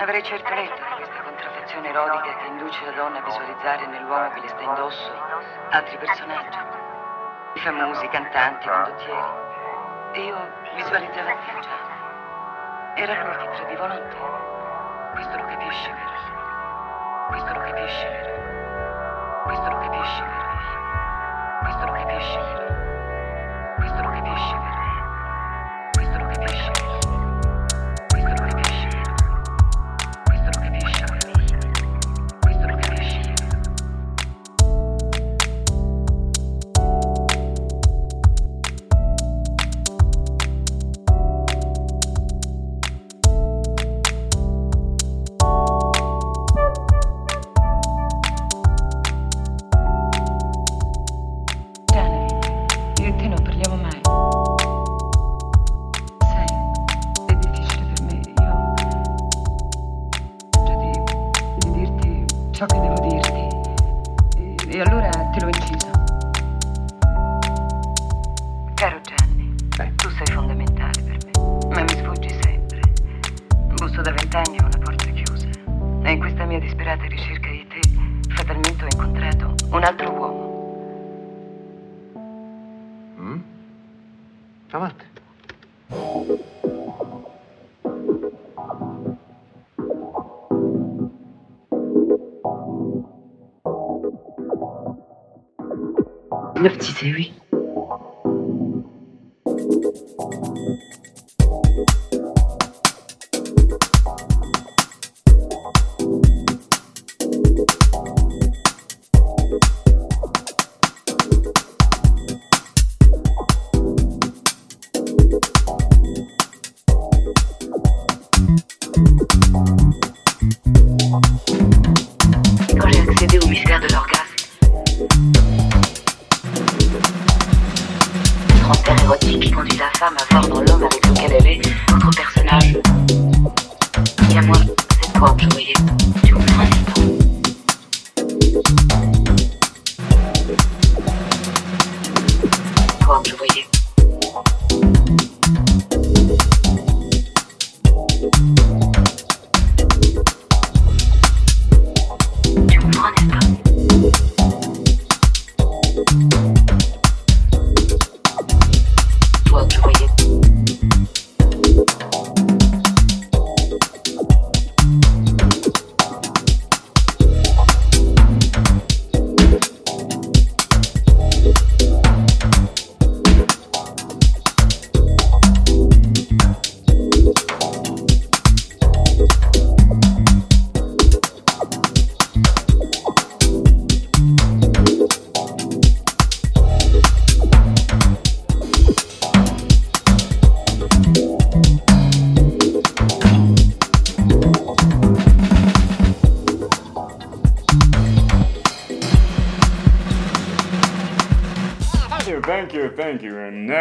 Avrei certo letto cercato questa contraffazione erotica che induce la donna a visualizzare nell'uomo che le sta indosso altri personaggi, I famosi, cantanti, condottieri. E io visualizzavo il viaggiare. Era lui che tradiva notte. Questo lo capisce, vero? Questo lo capisce, vero? Questo lo capisce, vero? Questo lo capisce, vero? ciò che devo dirti. E, e allora te l'ho inciso. Le petit, c'est oui. thank you, and now.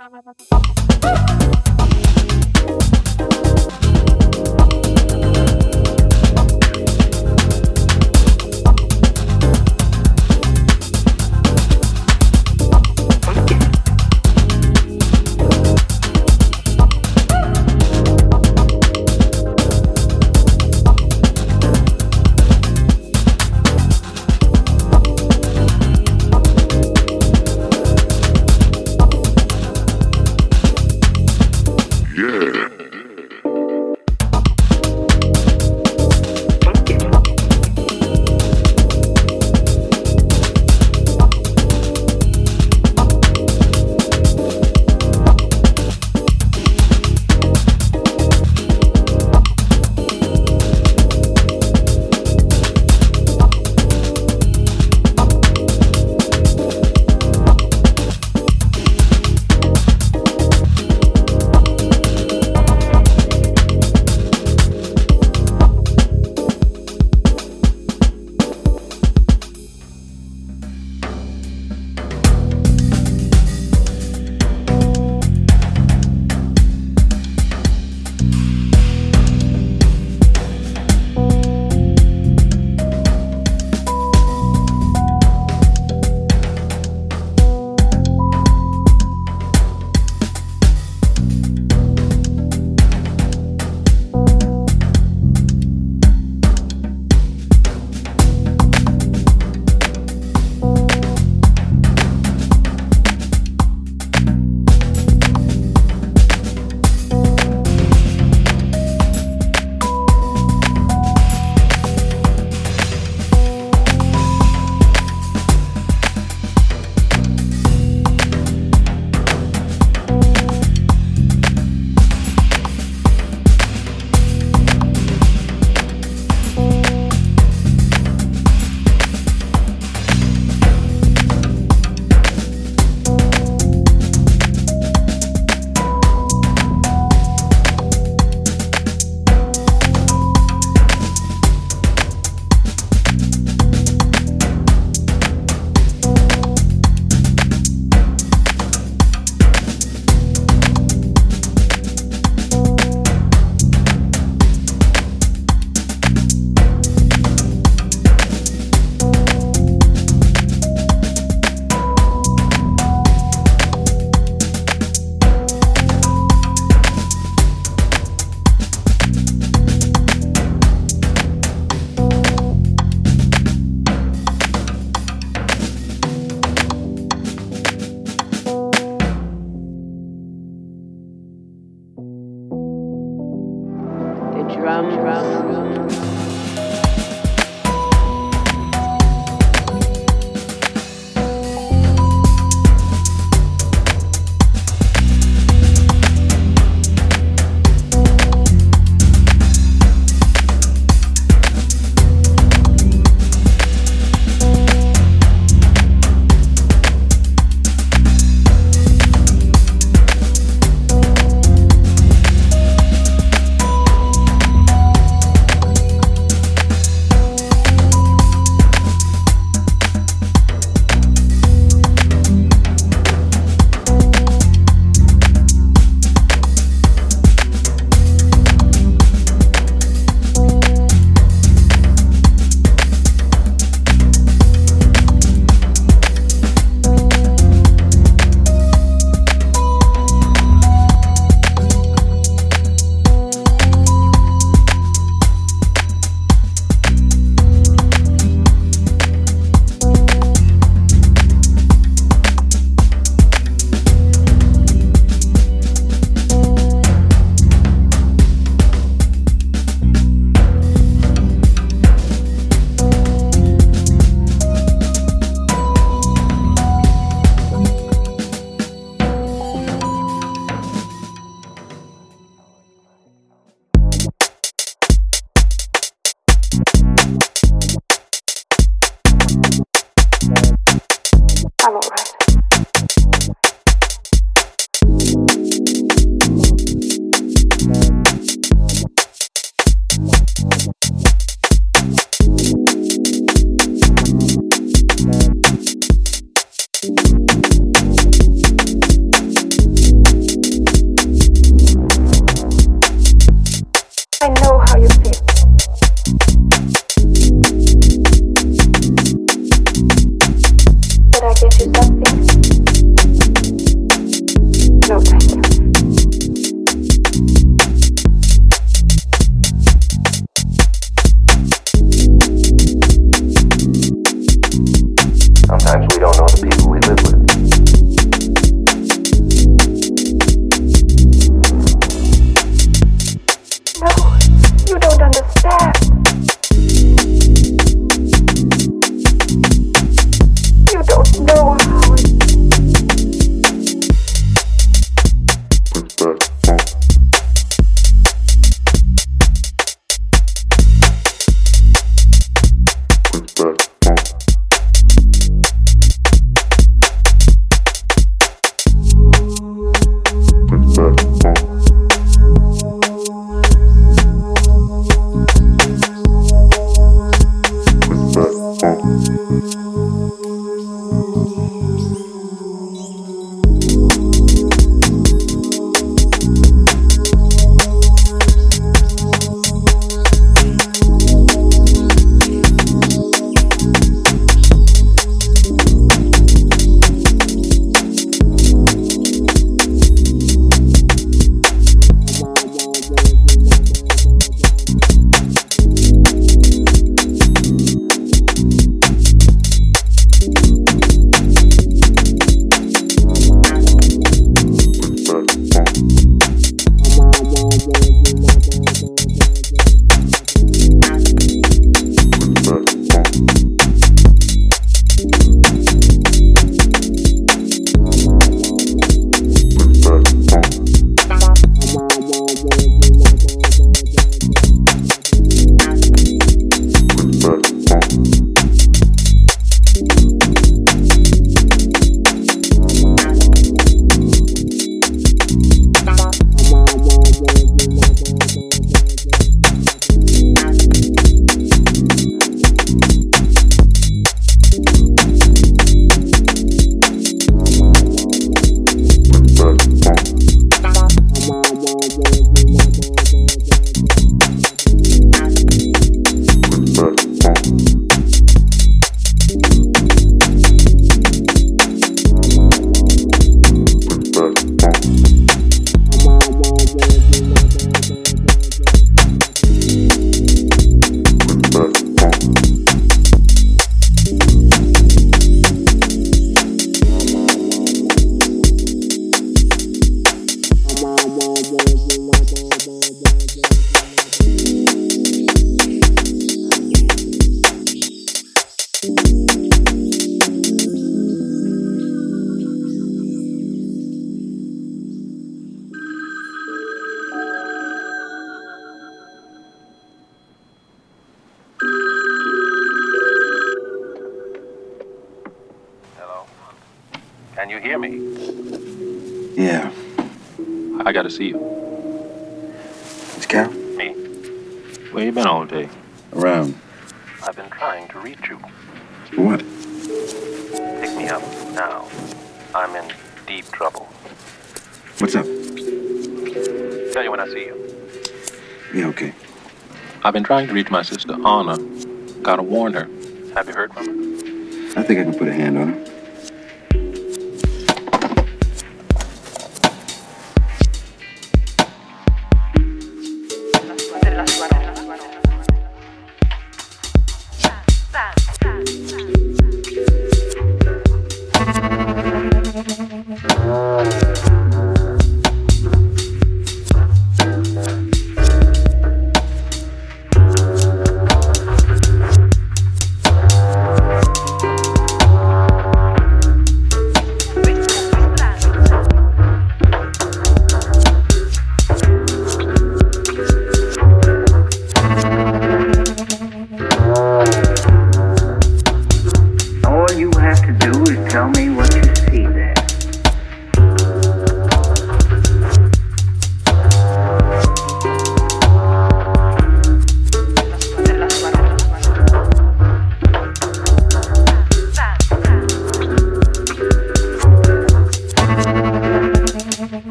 Thank you. Yeah. around Hello? Can you. See you. It's Cal? Me. Where you been all day? Around. I've been trying to reach you. What? Pick me up now. I'm in deep trouble. What's up? Tell you when I see you. Yeah, okay. I've been trying to reach my sister Anna. Gotta warn her. Have you heard from her? I think I can put a hand on her.